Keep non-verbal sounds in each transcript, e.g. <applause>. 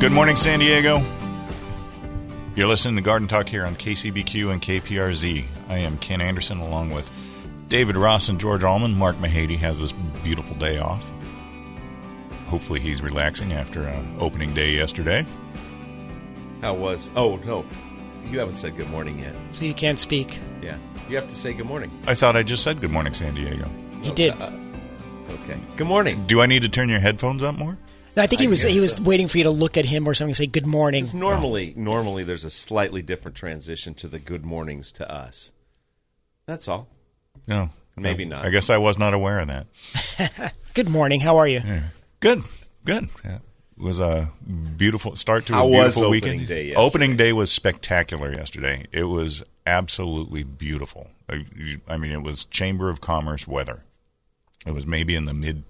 Good morning, San Diego. You're listening to Garden Talk here on KCBQ and KPRZ. I am Ken Andersen along with David Ross and George Allman. Mark Mahady has this beautiful day off. Hopefully, he's relaxing after uh, opening day yesterday. How was? Oh no, you haven't said good morning yet. So you can't speak. Yeah, you have to say good morning. I thought I just said good morning, San Diego. He did. Uh, okay. Good morning. Do I need to turn your headphones up more? No, I think he I was he was so. waiting for you to look at him or something and say good morning. normally, normally there's a slightly different transition to the good mornings to us. That's all. No. Maybe I- not. I guess I was not aware of that. <laughs> Good morning. How are you? Good, good. Yeah. It was a beautiful start to How a was beautiful opening weekend. day opening day was spectacular yesterday. It was absolutely beautiful. Uh, I, I mean, it was Chamber of Commerce weather. It was maybe in the mid,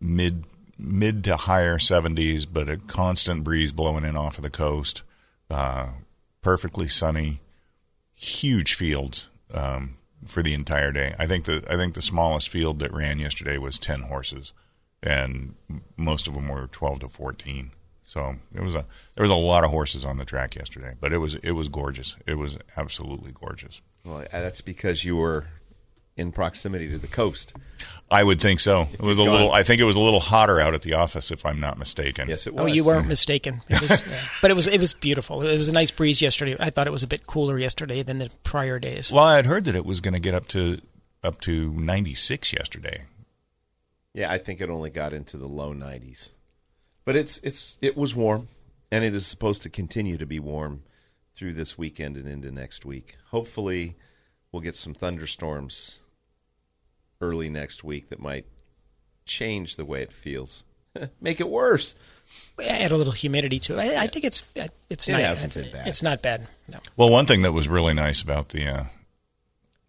mid, mid to higher seventies, but a constant breeze blowing in off of the coast. Uh, perfectly sunny, huge fields um, for the entire day. I think the I think the smallest field that ran yesterday was ten horses, and most of them were twelve to fourteen. So it was a there was a lot of horses on the track yesterday, but it was it was gorgeous. It was absolutely gorgeous. Well, that's because you were in proximity to the coast. I would think so. It was a you've little. gone- I think it was a little hotter out at the office, if I'm not mistaken. Yes, it was. Oh, you weren't mistaken. It was, <laughs> yeah. But it was it was beautiful. It was a nice breeze yesterday. I thought it was a bit cooler yesterday than the prior days. Well, I had heard that it was going to get up to up to 96 yesterday. Yeah, I think it only got into the low 90s. But it's it's it was warm and it is supposed to continue to be warm through this weekend and into next week. Hopefully we'll get some thunderstorms early next week that might change the way it feels. <laughs> Make it worse. Add a little humidity to it. I, I think it's it's It nice. hasn't it's, been bad. it's not bad. No. Well, one thing that was really nice about the uh,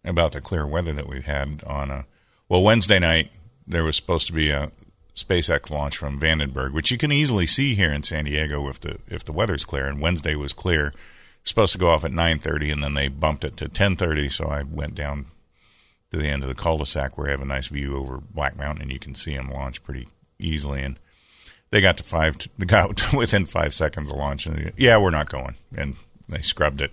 about the clear weather that we've had on uh, well Wednesday night there was supposed to be a SpaceX launch from Vandenberg, which you can easily see here in San Diego if the if the weather's clear. And Wednesday was clear, supposed to go off at nine thirty, and then they bumped it to ten thirty. So I went down to the end of the cul-de-sac where I have a nice view over Black Mountain, and you can see them launch pretty easily. And they got to five. <laughs> They got <laughs> within five seconds of launch, and they, yeah, we're not going, and they scrubbed it,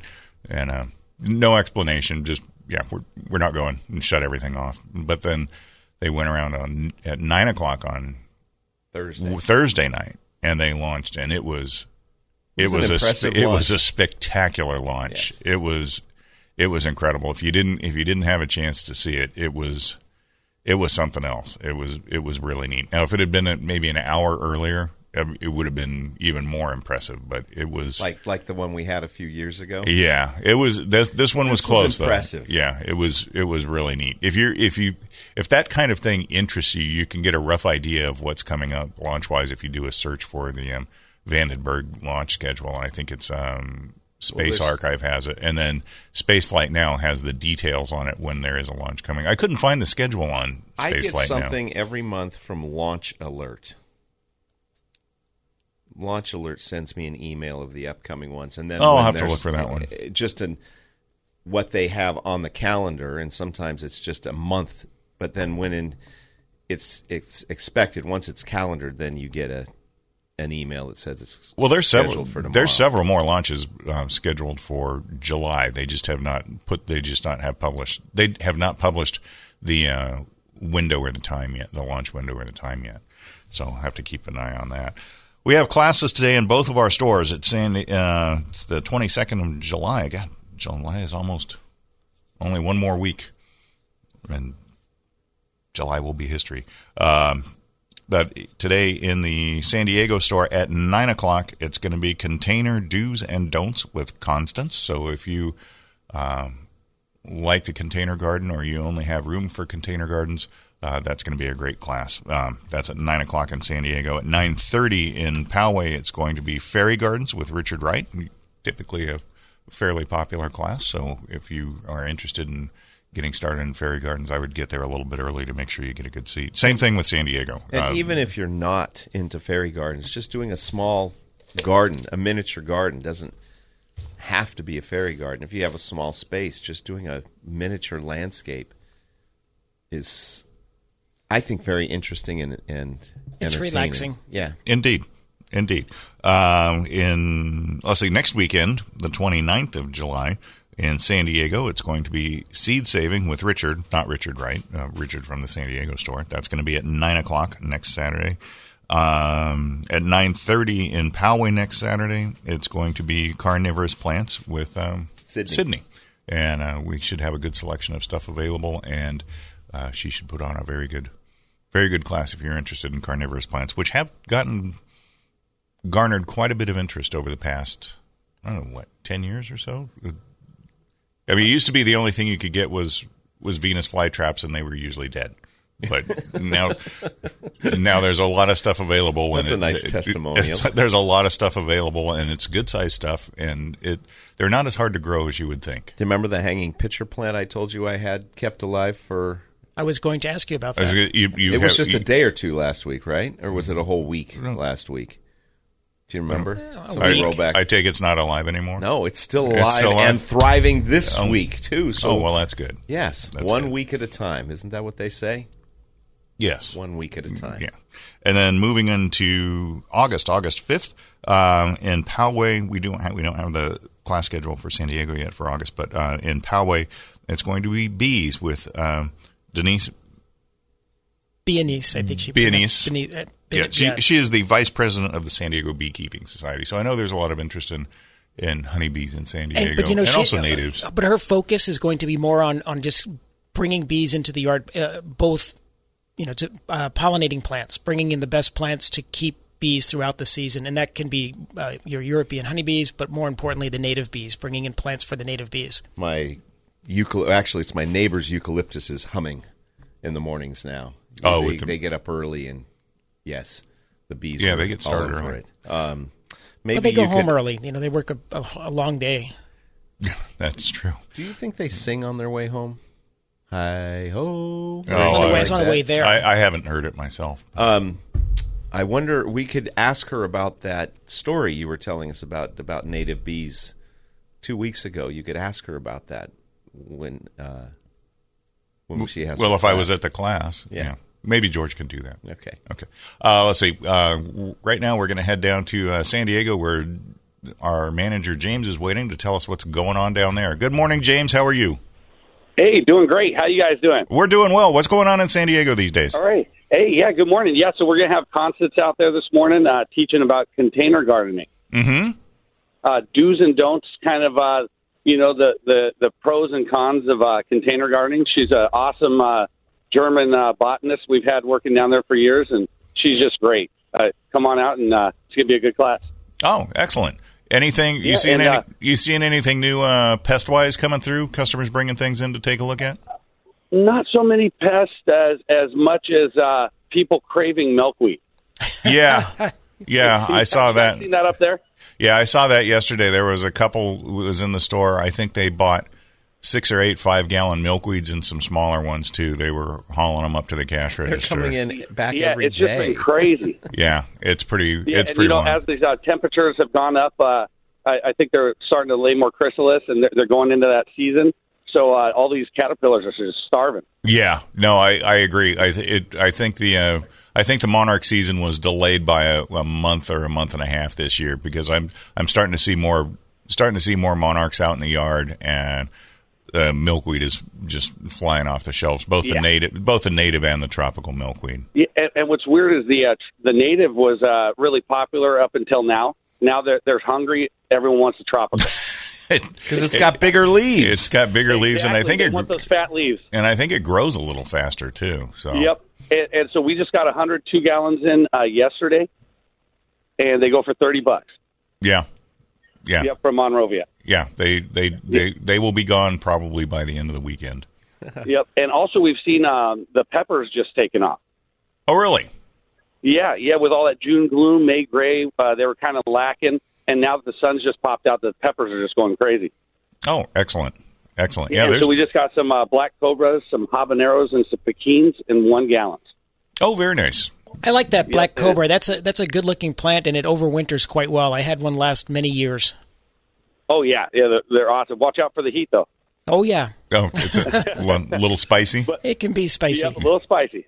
and uh, no explanation. Just yeah, we're we're not going, and shut everything off. But then they went around on at nine o'clock on Thursday. Thursday night, and they launched, and it was it was was, a it was a spectacular launch. Yes. It was it was incredible. If you didn't if you didn't have a chance to see it, it was it was something else. It was it was really neat. Now, if it had been at maybe an hour earlier, um, it would have been even more impressive. But it was Like like the one we had a few years ago. yeah, it was. This this one was This was close. though. impressive. Yeah, it was. It was really neat. If you're if you if that kind of thing interests you, you can get a rough idea of what's coming up launch wise if you do a search for the um, Vandenberg launch schedule. And I think it's um, Space there's- Archive has it, and then Spaceflight Now has the details on it when there is a launch coming. I couldn't find the schedule on Spaceflight I get Spaceflight Now. something every month from Launch Alert. Launch Alert sends me an email of the upcoming ones, and then Oh, I'll have to look for that one. uh, Just an what they have on the calendar, and sometimes it's just a month but then when in, it's it's expected once it's calendared, then you get a an email that says it's Well, there's several. There's several more launches um, scheduled for July. They just have not put. They just not have published. They have not published the uh, window or the time yet. The launch window or the time yet. So I'll have to keep an eye on that. We have classes today in both of our stores. It's in uh, it's the 22nd of July. God, July is almost only one more week, and July will be history. Um, but today in the San Diego store at nine o'clock, it's going to be container do's and don'ts with Constance. So if you um, like the container garden or you only have room for container gardens, uh, that's going to be a great class. Um, that's at nine o'clock in San Diego. At nine thirty in Poway, it's going to be fairy gardens with Richard Wright. Typically a fairly popular class. So if you are interested in getting started in fairy gardens, I would get there a little bit early to make sure you get a good seat. Same thing with San Diego. And Uh, even if you're not into fairy gardens, just doing a small garden, a miniature garden, doesn't have to be a fairy garden. If you have a small space, just doing a miniature landscape is, I think, very interesting and and It's relaxing. Yeah, Indeed. Indeed. Um, in, let's see, next weekend, the 29th of July, in San Diego, it's going to be seed saving with Richard, not Richard Wright, uh, Richard from the San Diego store. That's going to be at 9 o'clock next Saturday. Um, at 9.30 in Poway next Saturday, it's going to be carnivorous plants with um, Sydney. Sydney. And uh, we should have a good selection of stuff available, and uh, she should put on a very good very good class if you're interested in carnivorous plants, which have gotten garnered quite a bit of interest over the past, I don't know, what, 10 years or so? I mean, it used to be the only thing you could get was was Venus flytraps, and they were usually dead. But <laughs> now, now there's a lot of stuff available. That's a nice it- testimonial. it's- there's a lot of stuff available, and it's good sized stuff, and it they're not as hard to grow as you would think. Do you remember the hanging pitcher plant I told you I had kept alive for? I was going to ask you about I was that. gonna- you- you it was just you- a day or two last week, right? Or was it a whole week last week? Do you remember? a Somebody week. roll back. I take it's not alive anymore. no, it's still alive, It's still alive? and thriving this Oh. week too. So, oh well, that's good. yes, That's one good. week at a time. Isn't that what they say? Yes, One week at a time. Yeah, and then moving into August, August fifth, um, in Poway, we don't have, we don't have the class schedule for San Diego yet for August, but uh, in Poway, it's going to be bees with um, Denise. Beanice, I think she Beanice. Beanice, uh, Yeah, she yeah. she is the vice president of the San Diego Beekeeping Society. So I know there's a lot of interest in in honeybees in San Diego, and, but you know, and she, also natives. But her focus is going to be more on on just bringing bees into the yard, uh, both you know, to uh, pollinating plants, bringing in the best plants to keep bees throughout the season, and that can be uh, your European honeybees, but more importantly, the native bees, bringing in plants for the native bees. My eucalypt. Actually, it's my neighbor's eucalyptus is humming in the mornings now. Oh, they, the- they get up early and yes, the bees. Yeah, they get started early. It. Um, maybe But they go you home could- early. You know, they work a, a, a long day. <laughs> That's true. Do you think they sing on their way home? Hi ho! Oh, it's on the way, I- it's on the way there. I, I haven't heard it myself. Um, I wonder. We could ask her about that story you were telling us about about native bees two weeks ago. You could ask her about that when uh, when she has. well, her if I was at the class, Yeah. yeah. Maybe George can do that. okay. Okay. Uh, let's see. Uh, right now, we're going to head down to uh, San Diego, where our manager James is waiting to tell us what's going on down there. Good morning, James. How are you? Hey, doing great. How you guys doing? We're doing well. What's going on in San Diego these days? All right. Hey, yeah, good morning. Yeah, so we're going to have Constance out there this morning uh, teaching about container gardening. Mm-hmm. Uh, do's and don'ts, kind of, uh, you know, the, the, the pros and cons of uh, container gardening. She's an awesome uh, German uh, botanist we've had working down there for years, and she's just great. Uh, come on out, and uh, it's going to be a good class. Oh, excellent. Anything you Yeah, seeing? and, any, uh, you seeing anything new uh, pest wise coming through? Customers bringing things in to take a look at? Not so many pests as, as much as uh, people craving milkweed. <laughs> Yeah, yeah. I saw that. Seen that up there? Yeah, I saw that yesterday. There was a couple who was in the store. I think they bought six or eight five gallon milkweeds and some smaller ones too. They were hauling them up to the cash register. They're coming in back yeah, every it's just day. been crazy. <laughs> Yeah, it's pretty. Yeah, it's and pretty. you know, wild. as these uh, temperatures have gone up, uh, I, I think they're starting to lay more chrysalis, and they're, they're going into that season. So uh, all these caterpillars are just starving. Yeah, no, I, I agree. I th- it, I think the uh, I think the monarch season was delayed by a, a month or a month and a half this year because I'm I'm starting to see more starting to see more monarchs out in the yard and the milkweed is just flying off the shelves. Both the native, both the native and the tropical milkweed. Yeah, and, and what's weird is the uh, the native was uh, really popular up until now. Now they're they're hungry. Everyone wants the tropical. <laughs> Because it's got bigger leaves. It's got bigger leaves, and I think they it want those fat leaves. and I think it grows a little faster too. So Yep. And, and so we just got 102 gallons in uh, yesterday, and they go for 30 bucks. yeah, yeah, Yep, from Monrovia. Yeah. They they they they will be gone probably by the end of the weekend. <laughs> yep. And also we've seen um, the peppers just taken off. Oh, really? Yeah, yeah. With all that June gloom, May gray, uh, they were kind of lacking, and now that the sun's just popped out, the peppers are just going crazy. Oh, excellent, excellent. Yeah, and there's so we just got some uh, black cobras, some habaneros, and some pequins in one gallon. oh, very nice. I like that black it is. cobra. That's a that's a good looking plant, and it overwinters quite well. I had one last many years. Oh yeah, yeah. They're, they're awesome. Watch out for the heat though. Oh yeah, Oh, it's a <laughs> l- little spicy. it can be spicy. Yep, a little spicy.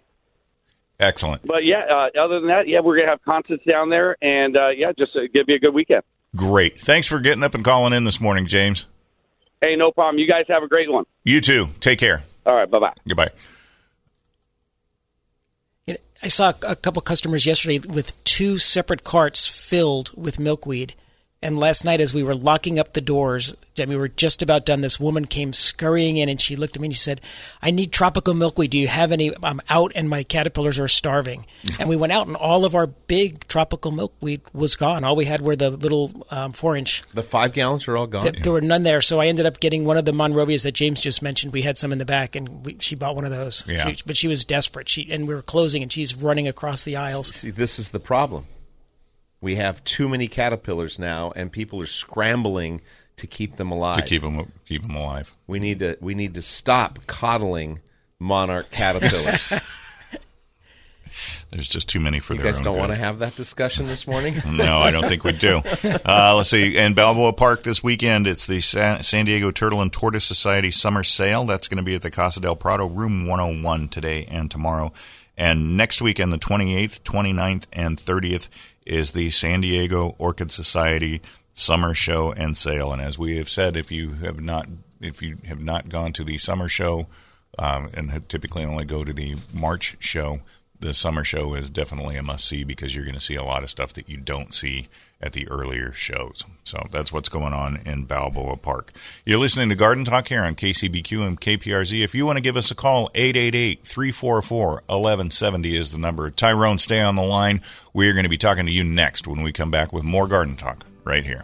Excellent. But yeah, uh, other than that, yeah, we're gonna have Constance down there, and uh, yeah, just uh, give me a good weekend. Great. Thanks for getting up and calling in this morning, James. Hey, no problem. You guys have a great one. You too. Take care. All right, bye bye. Goodbye. I saw a couple customers yesterday with two separate carts filled with milkweed. And last night, as we were locking up the doors, and we were just about done, this woman came scurrying in and she looked at me and she said, I need tropical milkweed. Do you have any? I'm out and my caterpillars are starving. and we went out and all of our big tropical milkweed was gone. All we had were the little um, four inch. the five gallons are all gone. Th- There were none there. So I ended up getting one of the Monrovias that James just mentioned. We had some in the back and we, she bought one of those. Yeah. She, but she was desperate. She And we were closing and she's running across the aisles. See, this is the problem. We have too many caterpillars now, and people are scrambling to keep them alive. To keep them keep them alive. we need to we need to stop coddling monarch caterpillars. <laughs> There's just too many for you their guys don't good. want to have that discussion this morning. <laughs> No, I don't think we do. Uh, let's see. In Balboa Park this weekend, it's the San, San Diego Turtle and Tortoise Society Summer Sale. That's going to be at the Casa del Prado, room 101 today and tomorrow. And next weekend, the 28th, 29th, and 30th, is the San Diego Orchid Society Summer Show and Sale. And as we have said, if you have not if you have not gone to the summer show um, and typically only go to the March show, the summer show is definitely a must see because you're going to see a lot of stuff that you don't see at the earlier shows. So that's what's going on in Balboa Park. You're listening to Garden Talk here on KCBQ and KPRZ. If you want to give us a call, 888 344 1170 is the number. Tyrone, stay on the line. We're going to be talking to you next when we come back with more Garden Talk right here.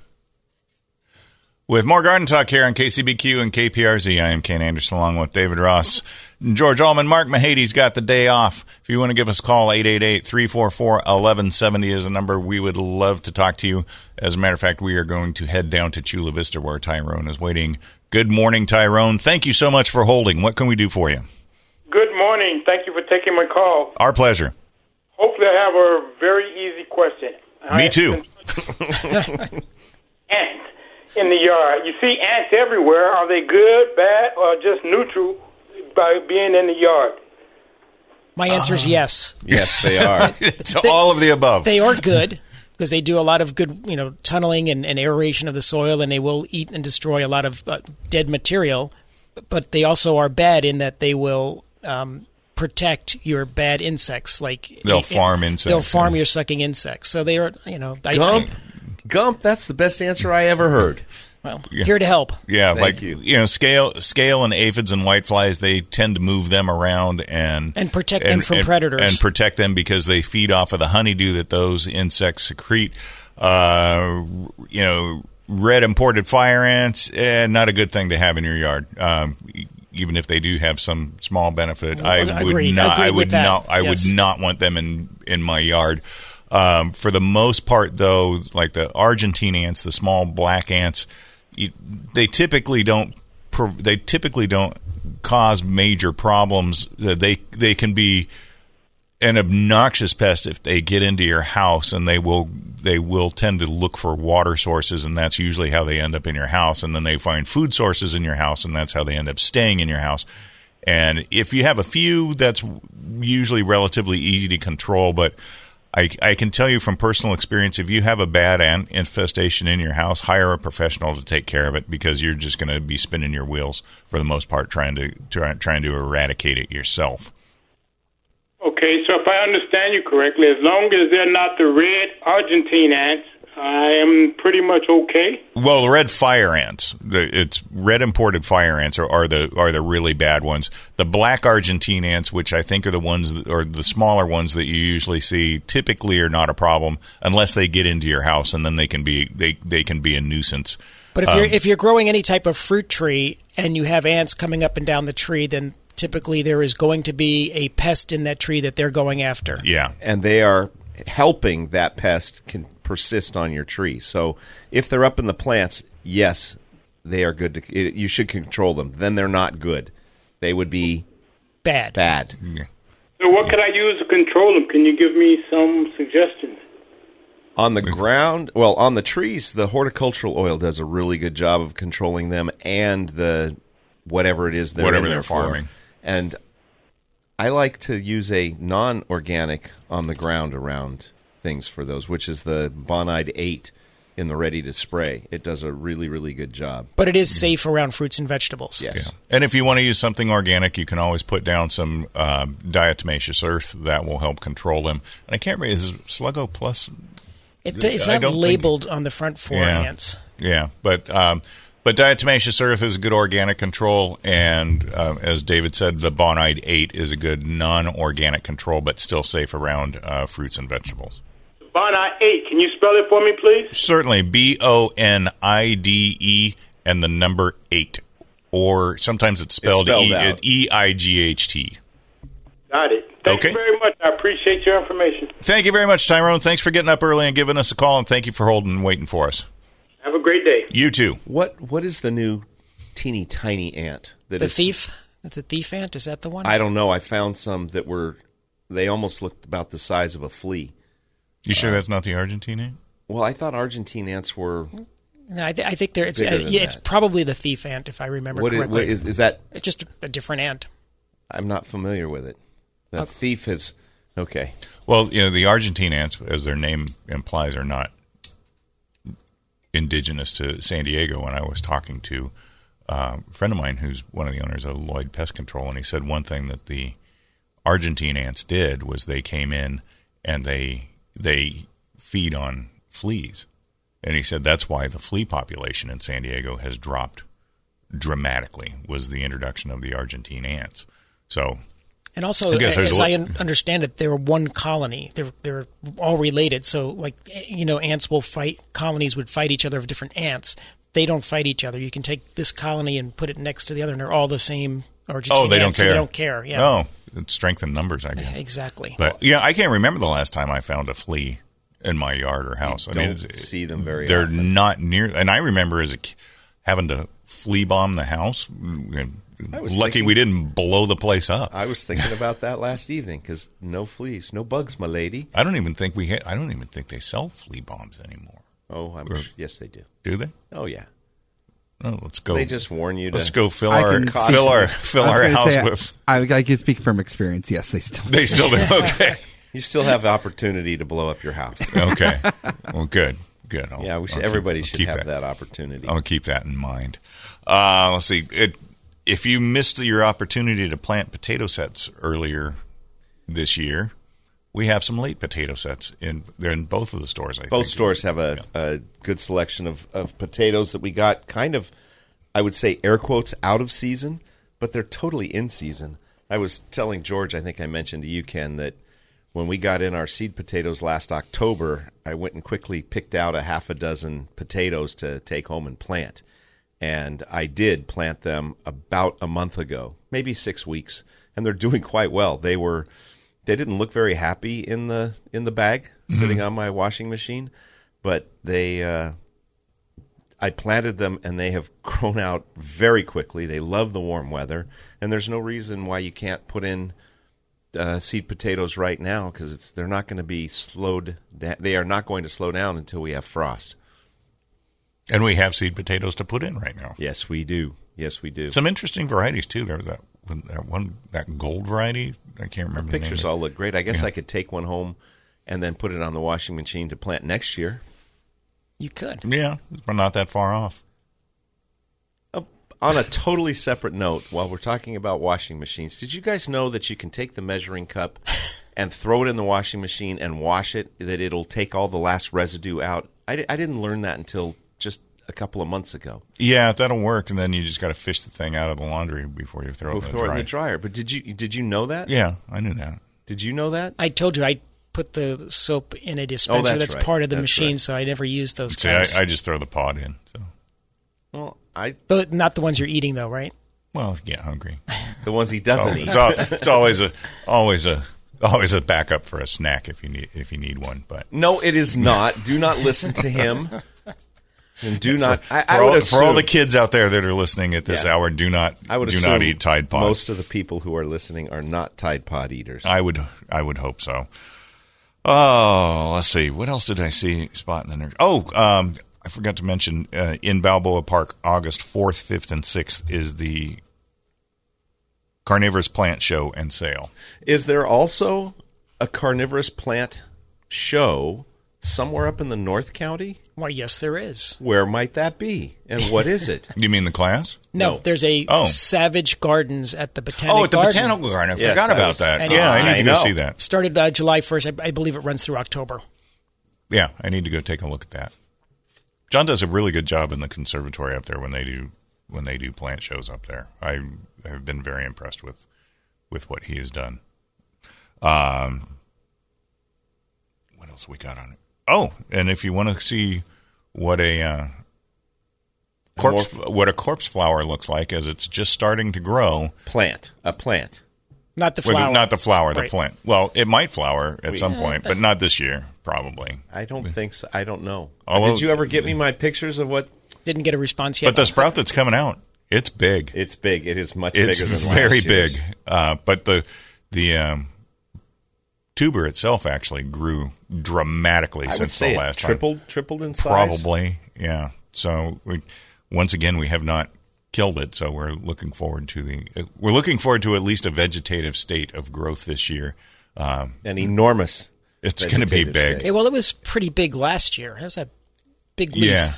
with more Garden Talk here on KCBQ and KPRZ. I am Ken Andersen along with David Ross. George Allman, Mark Mahady's got the day off. If you want to give us a call, 888-344-1170 is a number. We would love to talk to you. As a matter of fact, we are going to head down to Chula Vista where Tyrone is waiting. Good morning, Tyrone. Thank you so much for holding. What can we do for you? Good morning. Thank you for taking my call. Our pleasure. Hopefully, I have a very easy question. Me too. <laughs> ants in the yard. You see ants everywhere. Are they good, bad, or just neutral by being in the yard? My answer is yes. yes, they are. <laughs> <laughs> it's all of the above. They are good <laughs> because they do a lot of good, you know, tunneling and, and aeration of the soil, and they will eat and destroy a lot of uh, dead material. But they also are bad in that they will um, protect your bad insects. Like They'll farm insects, They'll farm yeah. your sucking insects. So they are, you know, I, Gump. I- Gump, that's the best answer I ever heard. Well, here to help. Yeah, Thank like you. you. know, scale, scale, and aphids and whiteflies. They tend to move them around and And protect them from predators. and protect them because they feed off of the honeydew that those insects secrete. Uh, you know, red imported fire ants, eh, not a good thing to have in your yard. Um, even if they do have some small benefit, I would Agreed. not. Agreed I with would not. I would not want them in in my yard. Um, for the most part, though, like the Argentine ants, the small black ants, you, they typically don't. They typically don't cause major problems. They they can be an obnoxious pest if they get into your house and they will they will tend to look for water sources and that's usually how they end up in your house and then they find food sources in your house and that's how they end up staying in your house and if you have a few that's usually relatively easy to control but I, I can tell you from personal experience if you have a bad ant infestation in your house hire a professional to take care of it because you're just going to be spinning your wheels for the most part trying to try, trying to eradicate it yourself. Okay, so if I understand you correctly, as long as they're not the red Argentine ants, I am pretty much okay. Well, the red fire ants, it's red imported fire ants are, are the are the really bad ones. The black Argentine ants, which I think are the ones that, or the smaller ones that you usually see, typically are not a problem unless they get into your house, and then they can be they they can be a nuisance. But if you're um, if you're growing any type of fruit tree and you have ants coming up and down the tree, then typically there is going to be a pest in that tree that they're going after. Yeah, and they are helping that pest can persist on your tree. So if they're up in the plants, yes, they are good. To, it, you should control them. Then they're not good. They would be Bad. bad. So what could I use to control them? Can you give me some suggestions? On the ground, well, on the trees, the horticultural oil does a really good job of controlling them and the whatever it is they're Whatever they're there for. farming. And I like to use a non-organic on the ground around things for those, which is the Bonide Eight in the ready to spray. It does a really, really good job. But it is safe around fruits and vegetables. Yes. And if you want to use something organic, you can always put down some uh, diatomaceous earth that will help control them. And I can't remember is Sluggo Plus It, it's not don't think- labeled on the front for Yeah. ants. Yeah, but um, but diatomaceous earth is a good organic control, and uh, as David said, the Bonide Eight is a good non-organic control, but still safe around uh, fruits and vegetables. Bonide 8, can you spell it for me, please? Certainly, B O N I D E and the number eight, or sometimes it's spelled, spelled E. E I G H T. Got it. Thank Okay. you very much. I appreciate your information. Thank you very much, Tyrone. Thanks for getting up early and giving us a call, and thank you for holding and waiting for us. Have a great day. You too. What What is the new teeny tiny ant? That The is- thief? That's a thief ant? Is that the one? I don't know. I found some that were. They almost looked about the size of a flea. You sure that's not the Argentine? Well, I thought Argentine ants were. No, I, th- I think there. It's uh, yeah, it's probably the thief ant, if I remember What is, correctly. what is, is that? it's just a different ant. I'm not familiar with it. The thief is okay. Well, you know, the Argentine ants, as their name implies, are not indigenous to San Diego. When I was talking to uh, a friend of mine who's one of the owners of Lloyd Pest Control, and he said one thing that the Argentine ants did was they came in and they they feed on fleas, and he said that's why the flea population in San Diego has dropped dramatically. Was the introduction of the Argentine ants. So And also, I as I understand it, they're one colony. They're they're all related. So, like you know, ants will fight. Colonies would fight each other of different ants. They don't fight each other. You can take this colony and put it next to the other, and they're all the same Argentine Oh, they don't ants, so care. They don't care. Yeah, No, strength in numbers, I guess. exactly. But yeah, I can't remember the last time I found a flea in my yard or house. I mean, Don't it's- see them very. they're often. not near. And I remember as a having to flea bomb the house. was Lucky thinking- we didn't blow the place up. I was thinking <laughs> about that last evening because no fleas, no bugs, my lady. I don't even think we. Ha- I don't even think they sell flea bombs anymore. Oh, I'm Or- sure, yes, they do. Do they? Oh yeah, Oh, let's go. they just warn you. To, let's go fill I our fill our fill our house say, with. I, I can speak from experience. Yes, they still. They still do. <laughs> Okay. You still have the opportunity to blow up your house. okay. Well, good. Good. I'll- yeah, we should, I'll keep- everybody I'll should keep have that, opportunity. I'll keep that in mind. Uh, let's see. It, if you missed your opportunity to plant potato sets earlier this year, we have some late potato sets in they're in both of the stores. I Both think. stores have a, a good selection of, of potatoes that we got kind of, I would say, air quotes, out of season, but they're totally in season. I was telling George, I think I mentioned to you, Ken, that when we got in our seed potatoes last October, I went and quickly picked out a half a dozen potatoes to take home and plant. And I did plant them about a month ago, maybe six weeks, and they're <laughs> doing quite well. They were they didn't look very happy in the in the bag sitting on my washing machine, but they uh, I planted them and they have <laughs> grown out very quickly. They love the warm weather, and there's no reason why you can't put in uh, seed potatoes right now because it's they're not going to be slowed. Da- they are not going to slow down until we have frost. And we have seed potatoes to put in right now. Yes, we do. Yes, we do. Some interesting varieties too. There was that that one that gold variety. I can't remember the name. Pictures of all look great. I guess Yeah. I could take one home and then put it on the washing machine to plant next year. You could. Yeah, but not that far off. Uh, on a totally separate note, while we're talking about washing machines, did you guys know that you can take the measuring cup <laughs> and throw it in the washing machine and wash it? That it'll take all the last residue out. I, di- I didn't learn that until just a couple of months ago. Yeah, that'll work, and then you just got to fish the thing out of the laundry before you throw it We'll in the throw it in dryer. the dryer. But did you did you know that? Yeah, I knew that. Did you know that? I told you I put the soap in a oh, dispenser Oh, that's that's, right. part of the That's machine, right. so I never use those See, I. I just throw the pod in. So, Well, I but not the ones you're eating, though, right? well, if you get hungry. <laughs> the ones he It's, al- doesn't eat. it's, al- it's <laughs> always a always a always a backup for a snack if you need if you need one. But No, it is not. Do not listen to him. And do not. I, for, I all, would for all the kids out there that are listening at this Yeah. hour, do not I would do assume not eat Tide Pods. Most of the people who are listening are not Tide Pod eaters. I would I would hope so. Oh, let's see. What else did I see spot in the nursery? Oh, um, I forgot to mention uh, in Balboa Park, August fourth, fifth, and sixth is the carnivorous plant show and sale. Is there also a carnivorous plant show somewhere up in the North County? Why, yes, there is. Where might that be? And what is it? <laughs> You mean the class? No, No. there's a Oh. Savage Gardens at the Botanic oh, at the Garden. botanical garden. I Yes, forgot I about was- that. And Yeah, I need I to go know. see that. Started uh, July 1st. I, I believe it runs through October. Yeah, I need to go take a look at that. John does a really good job in the conservatory up there when they do when they do plant shows up there. I have been very impressed with with what he has done. Um, what else we got on it? Oh, and if you want to see what a uh, corpse what a corpse flower looks like as it's just starting to grow, Plant. A plant. Not the Well, flower. not the flower, the Right. plant. Well, it might flower at We- some point, but not this year, probably. I don't think so. I don't know. Oh, well, Did you ever get me my pictures of what? Didn't get a response yet. But the sprout that's coming out, it's big. It's big. It is much It's bigger than very last year's. big. Uh, but the the um, tuber itself actually grew dramatically I would since say the it last tripled, tripled in time. size. Probably, yeah. So we, once again, we have not killed it. So we're looking forward to the uh, we're looking forward to at least a vegetative state of growth this year. Um, An enormous. it's going to be big. state. Hey, well, it was pretty big last year. That was a big leaf. Yeah,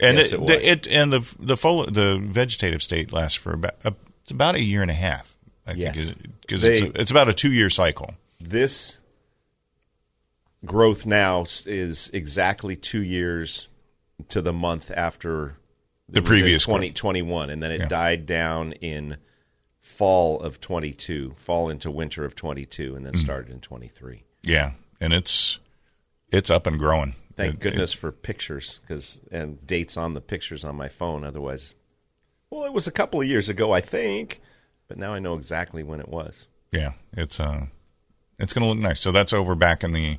and Yes, it, it was. it and the the fol- the vegetative state lasts for about uh, it's about a year and a half. I Yes. think because it's a, it's about a two year cycle. This growth now is exactly two years to the month after The it previous 2021, and then it Yeah. died down in fall of 22, fall into winter of 22, and then Mm. started in 23. Yeah, and it's it's up and growing. Thank It- goodness for pictures because and dates on the pictures on my phone. Otherwise, well, it was a couple of years ago, I think, but now I know exactly when it was. yeah, it's uh, it's going to look nice. So that's over back in the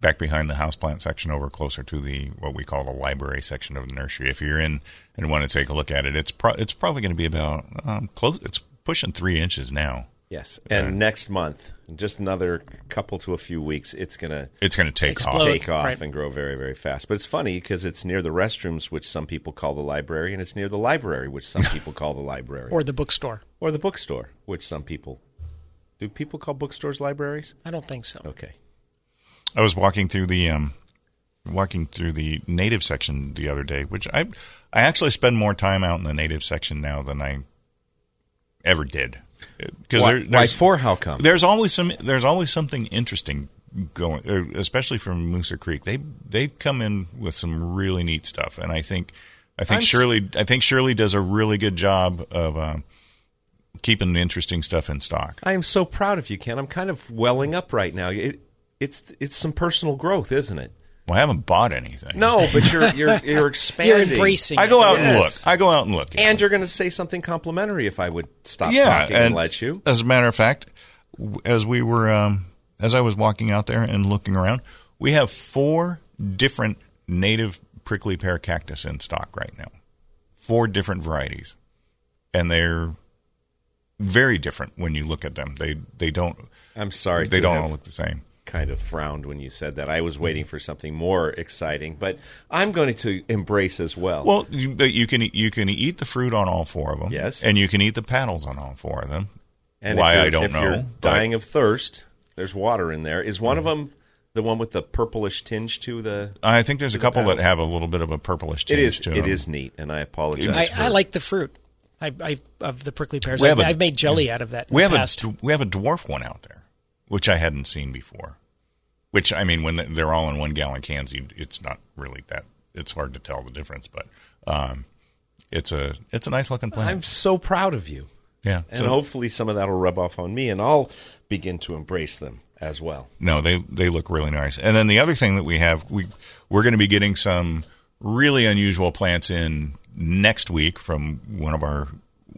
back behind the houseplant section, over closer to the what we call the library section of the nursery. If you're in and want to take a look at it, it's pro- it's probably going to be about um, close. It's pushing three inches now. Yes, and next month, just another couple to a few weeks, it's gonna It's going to take Explode. off. take off right. and grow very, very fast. But it's funny because it's near the restrooms, which some people call the library, and it's near the library, which some <laughs> people call the library, Or the bookstore. or the bookstore, which some people do. People call bookstores libraries? I don't think so. Okay, I was walking through the um, walking through the native section the other day, which I I actually spend more time out in the native section now than I ever did because why, there, why there's for? How come? there's always some there's always something interesting going, uh, especially from Moosa Creek. They they come in with some really neat stuff, and I think I think I'm Shirley I think Shirley does a really good job of uh, keeping interesting stuff in stock. I am so proud of you, Ken. I'm kind of welling up right now. It, it's it's some personal growth, isn't it? Well, I haven't bought anything. No, but you're you're <laughs> you're expanding. embracing I go out and look. I go out and look. And you're going to say something complimentary if I would stop yeah, talking and, let you. As a matter of fact, as we were, um, as I was walking out there and looking around, we have four different native prickly pear cactus in stock right now. Four different varieties, and they're very different when you look at them. They they don't. I'm sorry. They don't all look the same. Kind of frowned when you said that. I was waiting for something more exciting, but I'm going to embrace as well. Well, you, but you can you can eat the fruit on all four of them. Yes. and you can eat the paddles on all four of them. and Why I don't if know. You're dying of thirst. There's water in there. Is one of them the one with the purplish tinge to the? I think there's a the couple that have a little bit of a purplish It tinge is. to It them. is neat, and I apologize. I, for, I like the fruit. I, I of the prickly pears. We I've, a- I've made jelly out of that. In we the have past. a we have a dwarf one out there, which I hadn't seen before. Which I mean, when they're all in one gallon cans, you, it's not really that. It's hard to tell the difference, but um, it's a it's a nice looking plant. I'm so proud of you. yeah, And so- hopefully some of that will rub off on me, and I'll begin to embrace them as well. No, they they look really nice. And then the other thing that we have, we we're going to be getting some really unusual plants in next week from one of our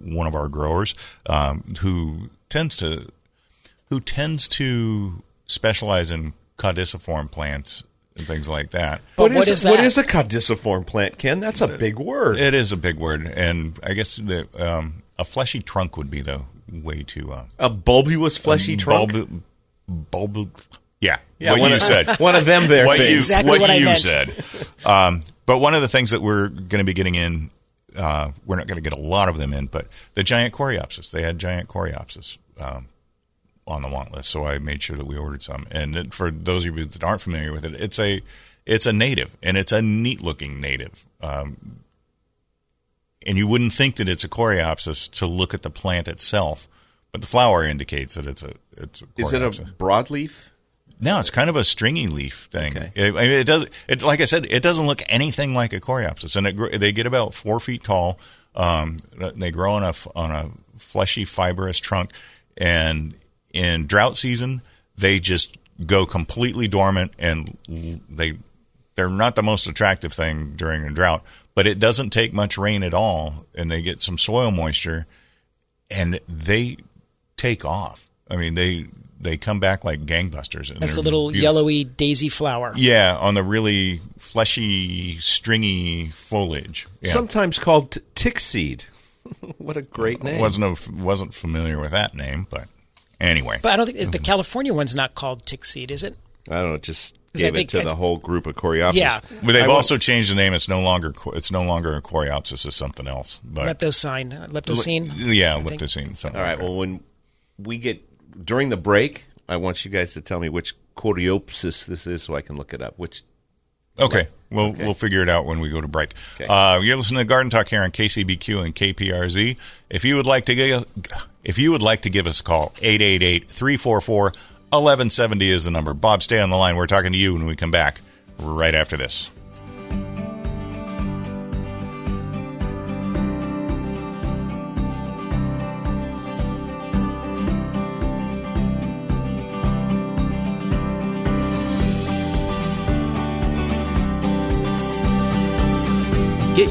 one of our growers um, who tends to who tends to specialize in caudiciform plants and things like that. But what is What that? is a caudiciform plant, Ken? That's a big word. It is a big word, and I guess the um, a fleshy trunk would be the way to uh, a bulbous, fleshy trunk. bulb, bulb, yeah, Yeah, what one you of- said. <laughs> one of them there What things. you, Exactly what what I you meant. said. Um, but one of the things that we're going to be getting in, uh, we're not going to get a lot of them in, but the giant coreopsis. They had giant coreopsis um, on the want list, so I made sure that we ordered some. And for those of you that aren't familiar with it, it's a it's a native, and it's a neat looking native. Um, and you wouldn't think that it's a coreopsis to look at the plant itself, but the flower indicates that it's a it's a Is it a broadleaf? No, it's kind of a stringy leaf thing. Okay. It, I mean, it does. It like I said, it doesn't look anything like a coreopsis, and it, they get about four feet tall. Um, they grow on a on a fleshy, fibrous trunk, and in drought season, they just go completely dormant, and they they're not the most attractive thing during a drought. But it doesn't take much rain at all, and they get some soil moisture, and they take off. I mean, they they come back like gangbusters. and That's the little beautiful. yellowy daisy flower. Yeah, on the really fleshy, stringy foliage. Yeah. Sometimes called t- tick seed. <laughs> what a great name! wasn't a, wasn't familiar with that name, but anyway. But I don't think the California one's not called tick seed, is it? I don't know. Just 'Cause I gave it think to I- the whole group of coreopsis. Yeah. But they've I won't- also changed the name. It's no longer co- it's no longer a coreopsis. It's something else. But Leptosyne. uh, Leptosyne. yeah, I think. Something All right. like. Well, when we get during the break, I want you guys to tell me which coreopsis this is, so I can look it up. Which Okay, we'll we'll figure it out when we go to break. Okay. Uh, you're listening to Garden Talk here on KCBQ and KPRZ. If you would like to give, if you would like to give us a call, 888-344-1170 is the number. Bob, stay on the line. We're talking to you when we come back right after this.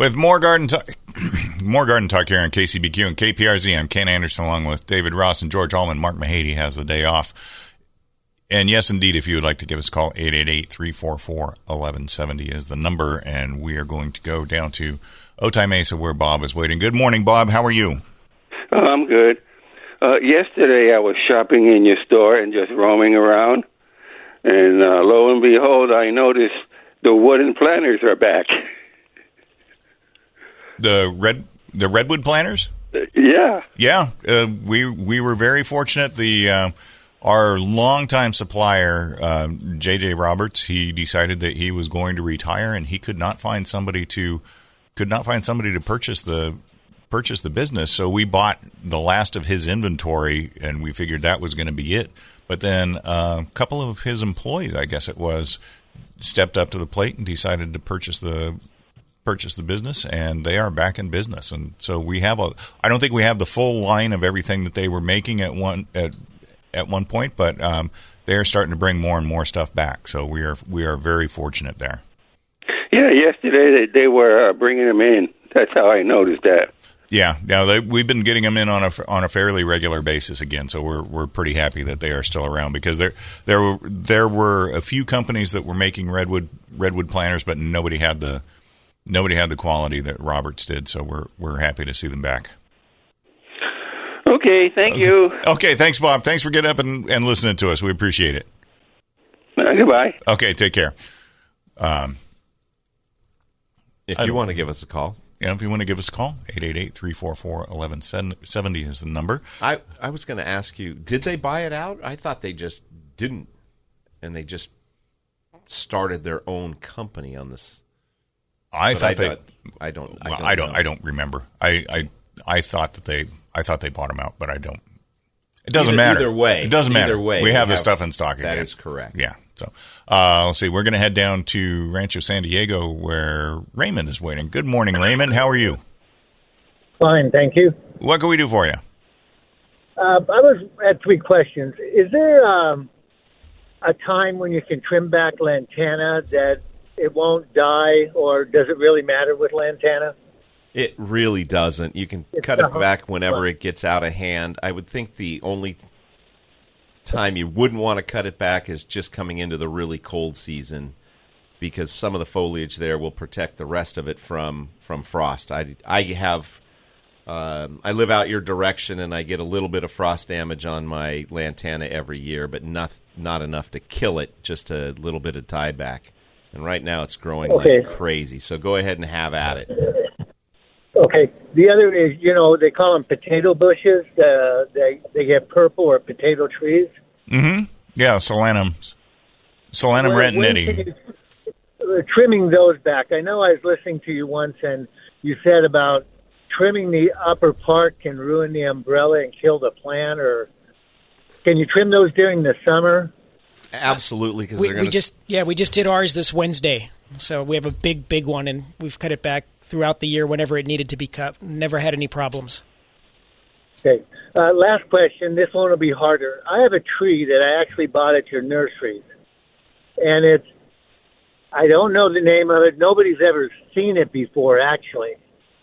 with more garden talk. <coughs> more garden talk here on KCBQ and KPRZ. I'm Ken Andersen along with David Ross and George Allman. Mark Mahady has the day off. And yes, indeed, if you would like to give us a call, 888-344-1170 is the number. And we are going to go down to Otay Mesa where Bob is waiting. Good morning, Bob. How are you? I'm good. Uh, yesterday, I was shopping in your store and just roaming around, and uh, lo and behold, I noticed the wooden planters are back. <laughs> The red the redwood planters. Yeah, Yeah, uh, we we were very fortunate. The uh, our longtime supplier, um, JJ Roberts, he decided that he was going to retire, and he could not find somebody to could not find somebody to purchase the purchase the business. So we bought the last of his inventory, and we figured that was going to be it. But then uh, a couple of his employees, I guess it was, stepped up to the plate and decided to purchase the purchase the business and they are back in business and so we have a I don't think we have the full line of everything that they were making at one at at one point but um, they are starting to bring more and more stuff back so we are we are very fortunate there yeah. Yesterday they, they were uh, bringing them in. That's how I noticed that. yeah now they, we've been getting them in on a on a fairly regular basis again so we're we're pretty happy that they are still around because there there were there were a few companies that were making redwood redwood planters but nobody had the nobody had the quality that Roberts did so we're we're happy to see them back Okay, thank you. <laughs> Okay, thanks, Bob. Thanks for getting up and, and listening to us. We appreciate it. Uh, goodbye. Okay, take care. Um, If you want to give us a call, you know, if you want to give us a call, 888-344-1170 is the number. I I was going to ask you, did they buy it out? I thought they just didn't, and they just started their own company on this. I But thought I they. don't- I don't- I well, don't I don't. I don't remember. I, I. I thought that they. I thought they bought them out, but I don't. It doesn't Either- matter. either way. It doesn't matter. Either way, we we have the stuff in stock that again. is correct. Yeah. So, uh, let's see. We're going to head down to Rancho San Diego, where Raymond is waiting. Good morning, Raymond. How are you? Fine, thank you. What can we do for you? Uh, I was had three questions. Is there um, a time when you can trim back lantana that it won't die, or does it really matter with lantana? It really doesn't. You can It's cut it back whenever it gets out of hand. I would think the only time you wouldn't want to cut it back is just coming into the really cold season because some of the foliage there will protect the rest of it from from frost. I I have um, I live out your direction and I get a little bit of frost damage on my lantana every year, but not not enough to kill it. Just a little bit of tieback. And right now it's growing Okay. like crazy. So go ahead and have at it. Okay. The other is, you know, they call them potato bushes. Uh, they they get purple or potato trees. Mm-hmm. Yeah, Solanum. Solanum When- when rantonnetii. can you- uh, trimming those back. I know I was listening to you once, and you said about trimming the upper part can ruin the umbrella and kill the plant. Or can you trim those during the summer? Absolutely, because We, we going to just yeah we just did ours this Wednesday, so we have a big big one, and we've cut it back throughout the year whenever it needed to be cut. Never had any problems. Okay. Uh, last question. This one will be harder. I have a tree that I actually bought at your nursery, and it's I don't know the name of it. Nobody's ever seen it before, actually.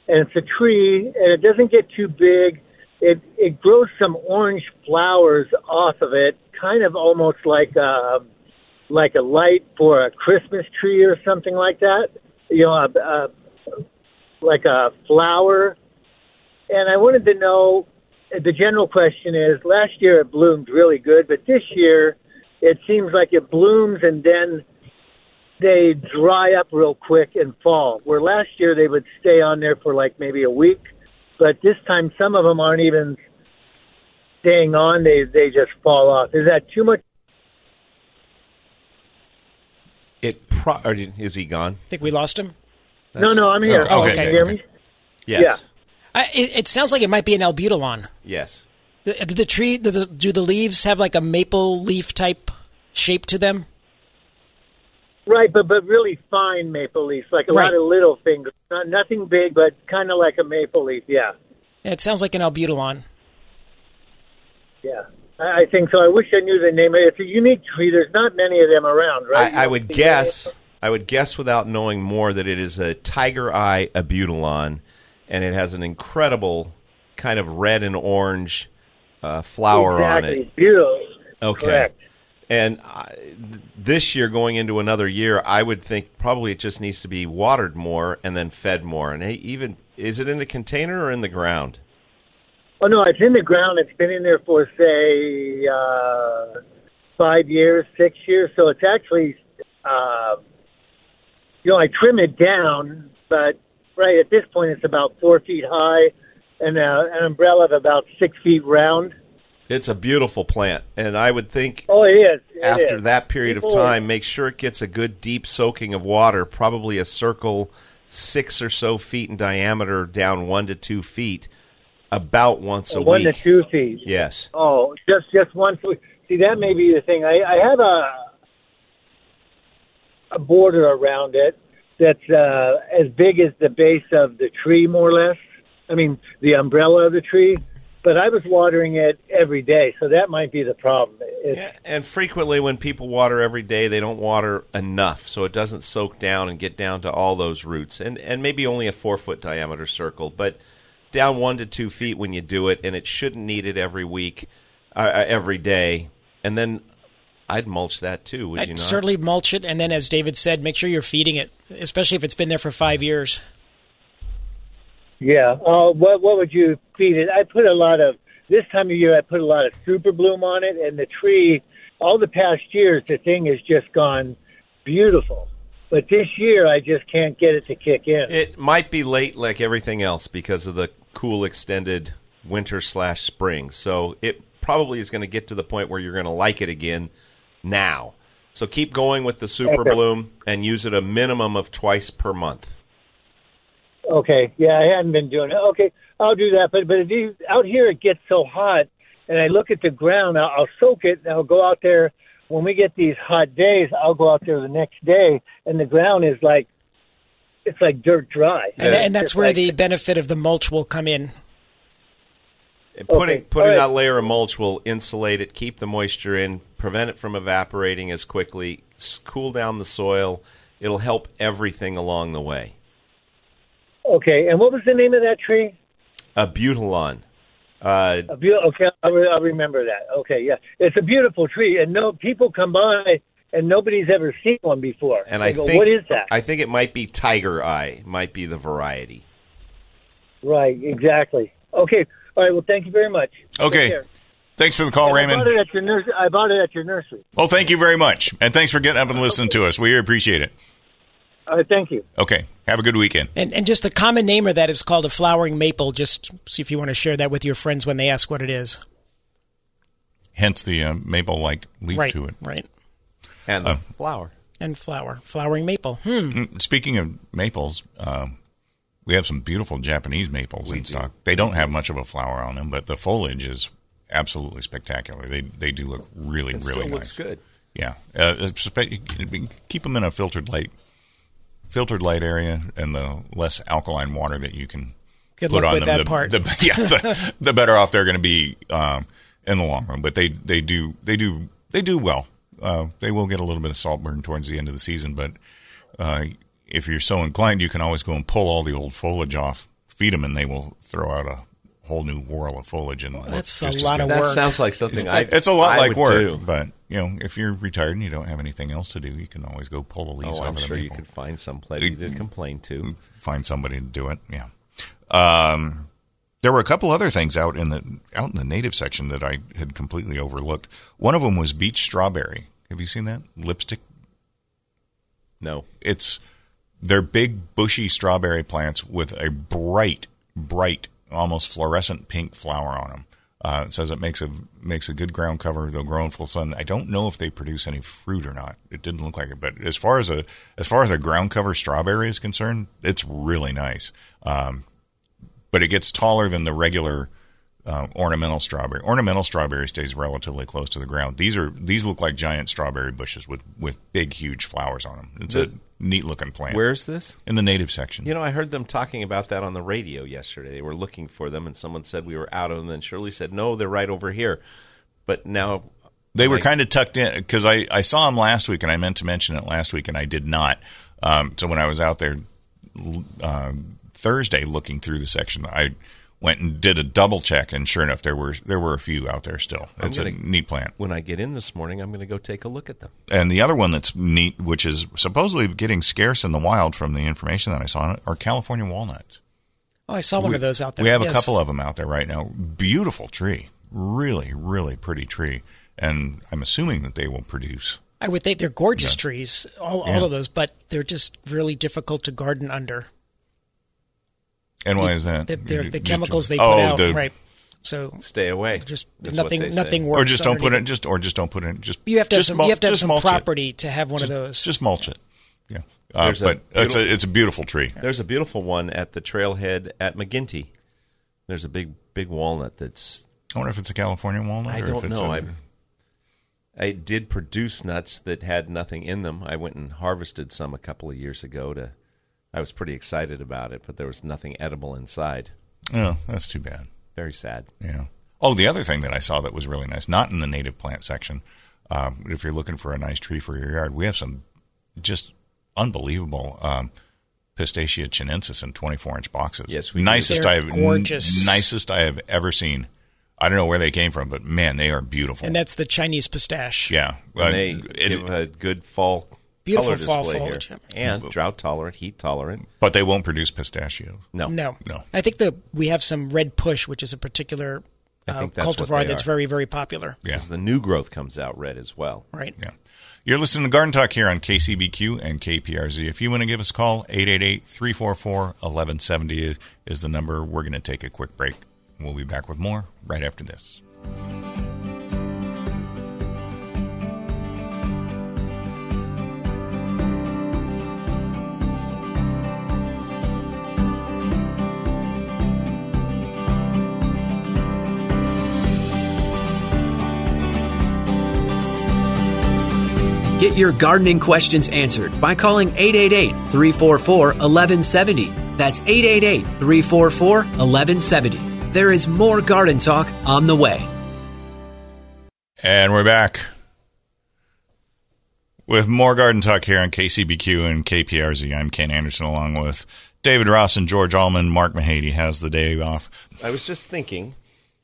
And it's a tree, and it doesn't get too big. It it grows some orange flowers off of it, kind of almost like a like a light for a Christmas tree or something like that. You know, a, a, like a flower. And I wanted to know the general question is last year it bloomed really good, but this year it seems like it blooms and then they dry up real quick and fall. Where last year they would stay on there for like maybe a week, but this time some of them aren't even staying on; they they just fall off. Is that too much? It pro- or is he gone? I think we lost him. no, no, I'm here. Oh, okay. Can okay. you hear me? Yes. I, it, it sounds like it might be an abutilon. Yes. The, the tree, the, the, do the leaves have like a maple leaf type shape to them? Right, but but really fine maple leaf, like a Right. lot of little fingers. Not nothing big, but kind of like a maple leaf. Yeah, Yeah, it sounds like an abutilon. Yeah. I think so. I wish I knew the name. of it. It's a unique tree. There's not many of them around, right? I, I would guess. I would guess without knowing more that it is a tiger eye abutilon, and it has an incredible kind of red and orange uh, flower exactly. on it. Beautiful. Okay. Correct. And I, this year, going into another year, I would think probably it just needs to be watered more and then fed more. And even is it in a container or in the ground? Oh no, it's in the ground. It's been in there for say uh, five years, six years. So it's actually, uh, you know, I trim it down, but right at this point it's about four feet high, and uh, an umbrella of about six feet round. It's a beautiful plant, and I would think Oh, it is. It after is. that period of People- time, make sure it gets a good deep soaking of water, probably a circle six or so feet in diameter down one to two feet, about once a one week. to two feet. Yes. Oh, just just one foot. See, that may be the thing. I, I have a a border around it that's uh, as big as the base of the tree, more or less. I mean, the umbrella of the tree. But I was watering it every day, so that might be the problem. It's, And frequently, when people water every day, they don't water enough, so it doesn't soak down and get down to all those roots. And and maybe only a four foot diameter circle, but down one to two feet when you do it, and it shouldn't need it every week, uh, uh, every day. And then I'd mulch that too. Would you I'd not? certainly mulch it, and then, as David said, make sure you're feeding it, especially if it's been there for five years. Yeah. Uh, what what would you feed it? I put a lot of this time of year. I put a lot of super bloom on it, and the tree. All the past years, the thing has just gone beautiful. But this year, I just can't get it to kick in. It might be late, like everything else, because of the cool extended winter slash spring. So it probably is going to get to the point where you're going to like it again now. So keep going with the super Okay. bloom and use it a minimum of twice per month. Okay. Yeah, I hadn't been doing it. Okay, I'll do that. But but is, out here, it gets so hot, and I look at the ground. I'll, I'll soak it, and I'll go out there. When we get these hot days, I'll go out there the next day, and the ground is like it's like dirt dry. And, and that's where like- the benefit of the mulch will come in. And Putting Okay. putting All right. that layer of mulch will insulate it, keep the moisture in, prevent it from evaporating as quickly, cool down the soil. It'll help everything along the way. Okay, and what was the name of that tree? Abutilon. Uh, A beau- okay, I'll, re- I'll remember that. Okay, yeah, it's a beautiful tree, and no people come by, and nobody's ever seen one before. and They I go, think what is that? I think it might be tiger eye. Might be the variety. Right, exactly. Okay, all right. Well, thank you very much. Okay. Thanks for the call, And I Raymond. bought it at your nursery. I bought it at your nursery. Well, thank you very much. And thanks for getting up and listening to us. We appreciate it. All right, thank you. Okay. Have a good weekend. And, and just the common name of that is called a flowering maple. Just see if you want to share that with your friends when they ask what it is. Hence the uh, maple like leaf right, to it. right. And the Uh, flower. And flower, flowering maple. Hmm. Mm, Speaking of maples, um, we have some beautiful Japanese maples in stock. They don't have much of a flower on them, but the foliage is absolutely spectacular. They they do look really It really still nice. looks good. Yeah, uh, espe- keep them in a filtered light filtered light area and the less alkaline water that you can Good put luck on with them. that the, part. The, <laughs> yeah, the, the better off they're going to be um, in the long run. But they they do they do they do well. Uh, they will get a little bit of salt burn towards the end of the season, but uh, if you're so inclined, you can always go and pull all the old foliage off, feed them, and they will throw out a whole new whirl of foliage. And look that's a just as lot good. of That sounds like something It's, I. it's a lot I like work, do. but you know, if you're retired and you don't have anything else to do, you can always go pull the leaves Oh, off I'm of the sure you maple. can find some place to complain to. Find somebody to do it. Yeah. Um, there were a couple other things out in the out in the native section that I had completely overlooked. One of them was beach strawberry. Have you seen that lipstick? No. It's they're big bushy strawberry plants with a bright, bright, almost fluorescent pink flower on them. Uh, it says it makes a makes a good ground cover. They'll grow in full sun. I don't know if they produce any fruit or not. It didn't look like it, but as far as a as far as a ground cover strawberry is concerned, it's really nice. Um, but it gets taller than the regular uh, ornamental strawberry. Ornamental strawberry stays relatively close to the ground. These are these look like giant strawberry bushes with with big, huge flowers on them. It's a neat looking plant. Where's this? in the native section? You know, I heard them talking about that on the radio yesterday. They were looking for them, and someone said we were out of them. And Shirley said, "No, they're right over here." But now They were kind of tucked in because I, I saw them last week and I meant to mention it last week and I did not. Um, so when I was out there uh, Thursday looking through the section, I went and did a double check and sure enough there were there were a few out there still. I'm It's a gonna- neat plant. when I get in this morning, I'm going to go take a look at them. And the other one that's neat, which is supposedly getting scarce in the wild from the information that I saw on it, are California walnuts. Oh, I saw one We- of those out there. We have yes. a couple of them out there right now. Beautiful tree, really, really pretty tree, and I'm assuming that they will produce. I would think they're gorgeous trees, all, Yeah. all of those, but they're just really difficult to garden under. And why is that? The, they're the Just- chemicals they put oh, out, the- right? So Stay away. Just That's nothing. Nothing works. Or just don't put it. Just or just don't put it. Just You have to have some. mul- you have to have some mulch it. property to have one of those. Just mulch it. Yeah, uh, There's a but it's a beautiful- it's a beautiful tree. There's a beautiful one at the trailhead at McGinty. There's a big big walnut that's. I wonder if it's a California walnut. I or don't if it's know. A, I I did produce nuts that had nothing in them. I went and harvested some a couple of years ago. To I was pretty excited about it, but there was nothing edible inside. oh, that's too bad. Very sad. Yeah. Oh, the other thing that I saw that was really nice, not in the native plant section, um, if you're looking for a nice tree for your yard, we have some just unbelievable um, Pistacia chinensis in 24 inch boxes. Yes, we nicest They're I have gorgeous. nicest I have ever seen. I don't know where they came from, but man, they are beautiful. and that's the Chinese pistache. yeah, And Uh, they it- give a good fall Beautiful color fall display foliage, here. yeah. and drought tolerant, heat tolerant. but they won't produce pistachios. No, No, No. I think the we have some red push, which is a particular I uh, think that's cultivar that's are. very very popular. Yeah. 'Cause the new growth comes out red as well. Right. Yeah. You're listening to Garden Talk here on KCBQ and KPRZ. If you want to give us a call, 888-344-1170 is the number. We're going to take a quick break. We'll be back with more right after this. Get your gardening questions answered by calling 888 344 1170. That's 888 344 1170. There is more garden talk on the way. And we're back with more Garden Talk here on KCBQ and KPRZ. I'm Ken Andersen along with David Ross and George Allman. Mark Mahady has the day off. I was just thinking,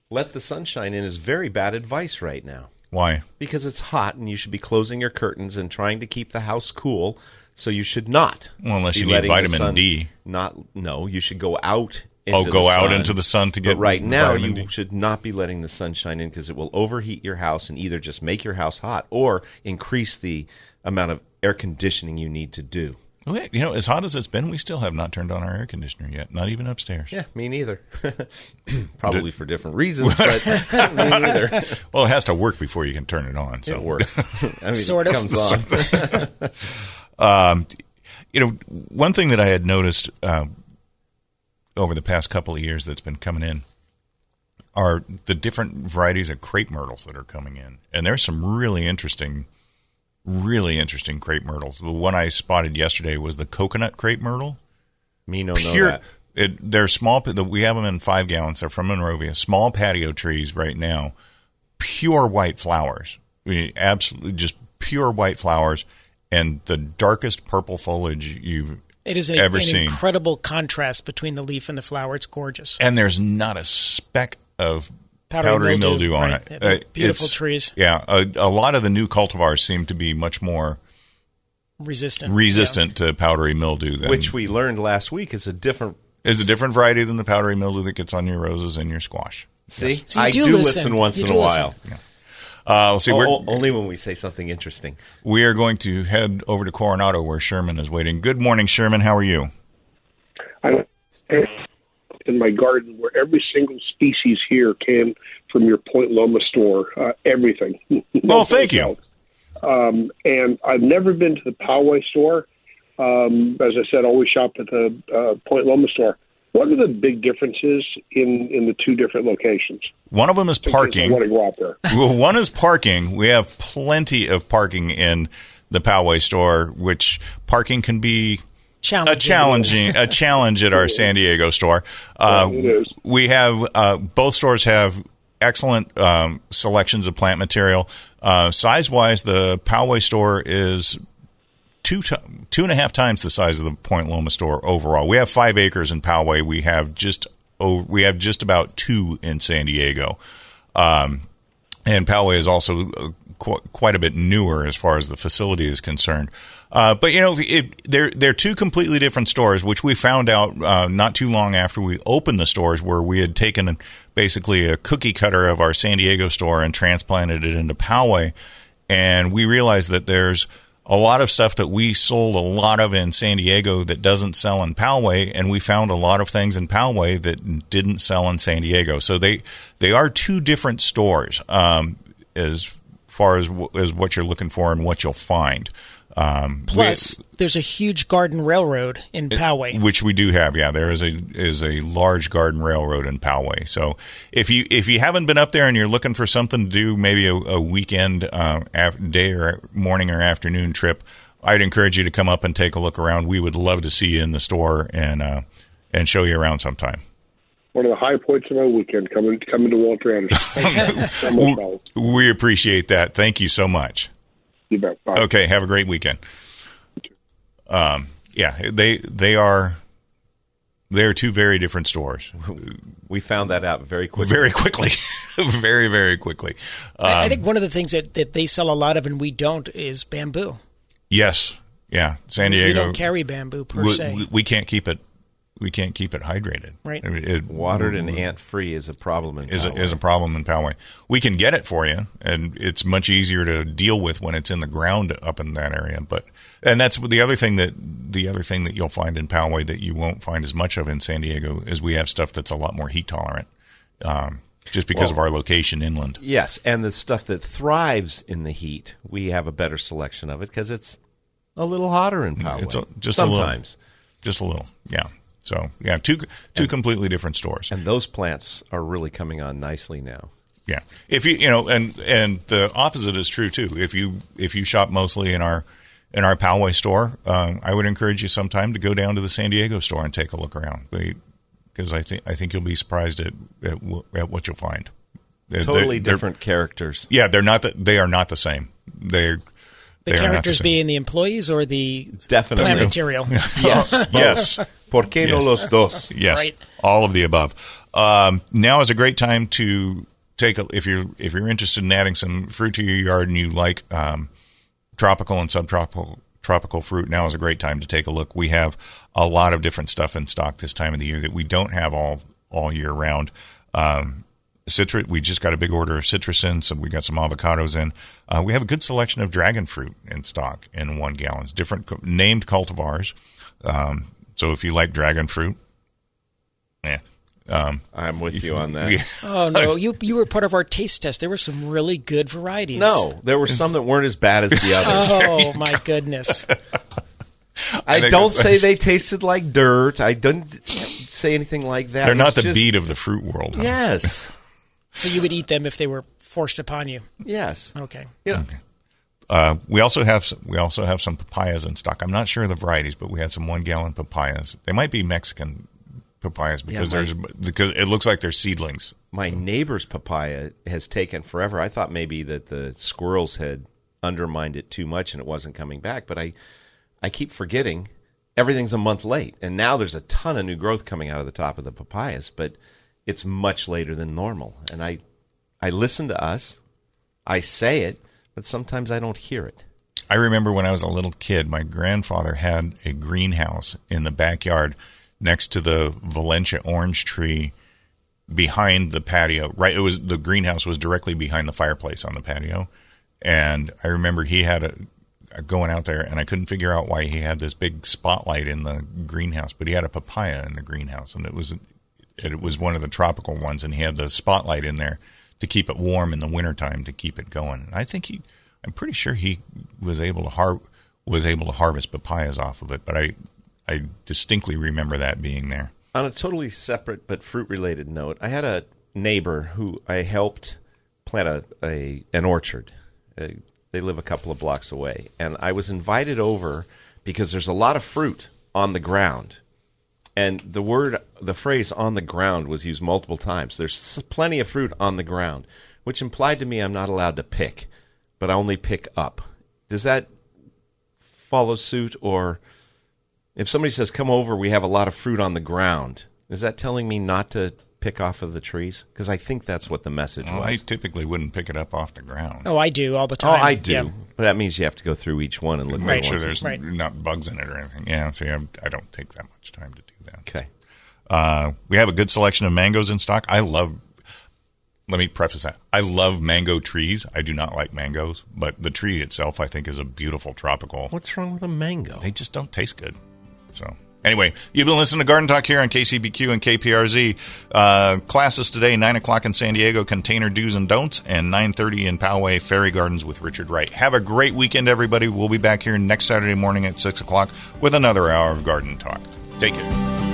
let the sunshine in is very bad advice right now Why? because it's hot and you should be closing your curtains and trying to keep the house cool. So you should not. Well, unless you need vitamin D. Not no. You should go out. Into Oh, go the out sun. into the sun to get But right now, you D. should not be letting the sun shine in because it will overheat your house and either just make your house hot or increase the amount of air conditioning you need to do. Wait, You know, as hot as it's been, we still have not turned on our air conditioner yet. Not even upstairs. Yeah, me neither. <clears throat> Probably for different reasons, but <laughs> me neither. Well, it has to work before you can turn it on. So It works. <laughs> I mean, Sort it of. comes on. <laughs> um, you know, one thing that I had noticed uh, over the past couple of years that's been coming in are the different varieties of crepe myrtles that are coming in, and there's some really interesting, really interesting crepe myrtles. The one I spotted yesterday was the coconut crepe myrtle. Me no Pure. know that. It, they're small. We have them in five gallons. They're from Monrovia. Small patio trees right now. Pure white flowers. I mean, absolutely just pure white flowers and the darkest purple foliage you've It is a, ever an seen. incredible contrast between the leaf and the flower. It's gorgeous. and there's not a speck of powdery, Powdery mildew, mildew, on right. it. They're Uh, beautiful trees. Yeah, a, a lot of the new cultivars seem to be much more Resistant. resistant to powdery mildew than Which we learned last week is a different. is a different variety than the powdery mildew that gets on your roses and your squash. See, So you I do do listen. listen, once You in a do listen. while. Uh, let's see. O- we're, only when we say something interesting. we are going to head over to Coronado where Sherman is waiting. Good morning, Sherman. How are you? I in my garden where every single species here came from your Point Loma store. Uh, everything. <laughs> Well, thank you. Um, and I've never been to the Poway store. Um, as I said, always shop at the uh, Point Loma store. What are the big differences in, in the two different locations? One of them is parking. I want to go out there. <laughs> well, one is parking. We have plenty of parking in the Poway store, which parking can be Challenging. a challenging a challenge at our <laughs> San Diego store. Uh, Yeah, it is. We have uh, both stores have excellent um, selections of plant material. Uh, size wise, the Poway store is two two and a half times the size of the Point Loma store overall. We have five acres in Poway. We have just oh, we have just about two in San Diego. Um, and Poway is also uh, qu- quite a bit newer as far as the facility is concerned. Uh, but you know, it, they're they're two completely different stores, which we found out uh, not too long after we opened the stores, where we had taken basically a cookie cutter of our San Diego store and transplanted it into Poway, and we realized that there's a lot of stuff that we sold a lot of in San Diego that doesn't sell in Poway, and we found a lot of things in Poway that didn't sell in San Diego. So they they are two different stores um, as far as as what you're looking for and what you'll find. Um, Plus, there's a huge garden railroad in Poway. which we do have. Yeah, there is a is a large garden railroad in Poway. So if you if you haven't been up there and you're looking for something to do, maybe a, a weekend uh, af- day or morning or afternoon trip, I'd encourage you to come up and take a look around. We would love to see you in the store and uh, and show you around sometime. One of the high points of my weekend coming coming to Walter Andersen. <laughs> we, we appreciate that. Thank you so much. You bet. Bye. Okay, have a great weekend. Um, yeah, they they are they are two very different stores. We found that out very quickly. Very quickly, <laughs> very very quickly. I, I Um, think one of the things that, that they sell a lot of and we don't is bamboo. yes, yeah, San Diego. We don't carry bamboo per we, se. we- we can't keep it. We can't keep it hydrated. Right. I mean, it- Watered and ant free is a problem in is a, is a problem in Poway. We can get it for you, and it's much easier to deal with when it's in the ground up in that area. But and that's the other thing that the other thing that you'll find in Poway that you won't find as much of in San Diego is we have stuff that's a lot more heat tolerant, um, just because Well- of our location inland. Yes, and the stuff that thrives in the heat, we have a better selection of it because it's a little hotter in Poway. It's a, just sometimes, a little, just a little, yeah. So yeah, two two completely different stores. and those plants are really coming on nicely now. Yeah. If you you know, and and the opposite is true too. If you if you shop mostly in our in our Poway store, um, I would encourage you sometime to go down to the San Diego store and take a look around. Because I think I think you'll be surprised at at, w- at what you'll find. They're- Totally they're- different characters. Yeah, they're not the, they are not the same. They're The they characters same. being the employees or the Definitely. plant material. <laughs> Yes, <laughs> yes. <laughs> ¿Por qué no los dos? <laughs> Yes, Right. all of the above. Um, now is a great time to take a if you're if you're interested in adding some fruit to your yard and you like um, tropical and subtropical tropical fruit. Now is a great time to take a look. We have a lot of different stuff in stock this time of the year that we don't have all all year round. Um, citrus. We just got a big order of citrus in, so we got some avocados in. Uh, we have a good selection of dragon fruit in stock in one gallons, different co- named cultivars. Um, so if you like dragon fruit, yeah, um, I'm with you on that. yeah. <laughs> Oh no, you you were part of our taste test. There were some really good varieties. No, there were some that weren't as bad as the others. Oh my goodness. <laughs> I, think don't say they tasted like dirt. I don't say anything like that. They're not It's the just- beet of the fruit world. Huh? Yes. So you would eat them if they were forced upon you. Yes. Okay. Yeah. Uh, we also have some, we also have some papayas in stock. I'm not sure of the varieties, but we had some one gallon papayas. They might be Mexican papayas because my- there's because it looks like they're seedlings. My neighbor's papaya has taken forever. I thought maybe that the squirrels had undermined it too much and it wasn't coming back, but I I keep forgetting everything's a month late. And now there's a ton of new growth coming out of the top of the papayas, but it's much later than normal. And I I listen to us. I say it, but sometimes I don't hear it. I remember when I was a little kid, my grandfather had a greenhouse in the backyard next to the Valencia orange tree behind the patio. Right, it was the greenhouse was directly behind the fireplace on the patio, and I remember he had a, going out there, and I couldn't figure out why he had this big spotlight in the greenhouse, but he had a papaya in the greenhouse, and it was it was one of the tropical ones, and he had the spotlight in there to keep it warm in the wintertime to keep it going. And I think he, I'm pretty sure he was able to har- was able to harvest papayas off of it, but I I distinctly remember that being there. On a totally separate but fruit related note, I had a neighbor who I helped plant a, a an orchard. Uh, they live a couple of blocks away, and I was invited over because there's a lot of fruit on the ground. And the word, the phrase "on the ground" was used multiple times. There's plenty of fruit on the ground, which implied to me I'm not allowed to pick, but I only pick up. Does that follow suit, or if somebody says, "Come over, we have a lot of fruit on the ground," is that telling me not to pick off of the trees? Because I think that's what the message Well, was. I typically wouldn't pick it up off the ground. Oh, I do all the oh, time Oh. I do. Yeah. But that means you have to go through each one and look. Make at sure there's that- not bugs in it or anything. Yeah, see, I, I don't take that much time to do that. Okay. Uh, we have a good selection of mangoes in stock. I love. Let me preface that. I love mango trees. I do not like mangoes, but the tree itself, I think, is a beautiful tropical. What's wrong with a mango? They just don't taste good. So anyway, you've been listening to Garden Talk here on KCBQ and KPRZ. Uh, classes today, nine o'clock in San Diego, container do's and don'ts, and nine thirty in Poway Fairy Gardens with Richard Wright. Have a great weekend, everybody. We'll be back here next Saturday morning at six o'clock with another hour of Garden Talk. Take care.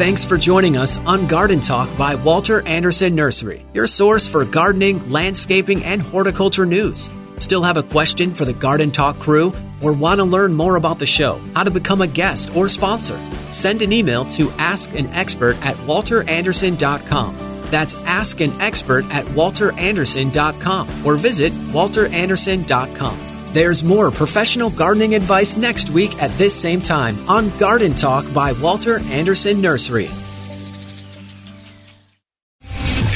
Thanks for joining us on Garden Talk by Walter Andersen Nursery, your source for gardening, landscaping, and horticulture news. Still have a question for the Garden Talk crew or want to learn more about the show, how to become a guest or sponsor? Send an email to askanexpert at walterandersen.com. That's ask an expert at walterandersen.com or visit walterandersen.com. There's more professional gardening advice next week at this same time on Garden Talk by Walter Andersen Nursery.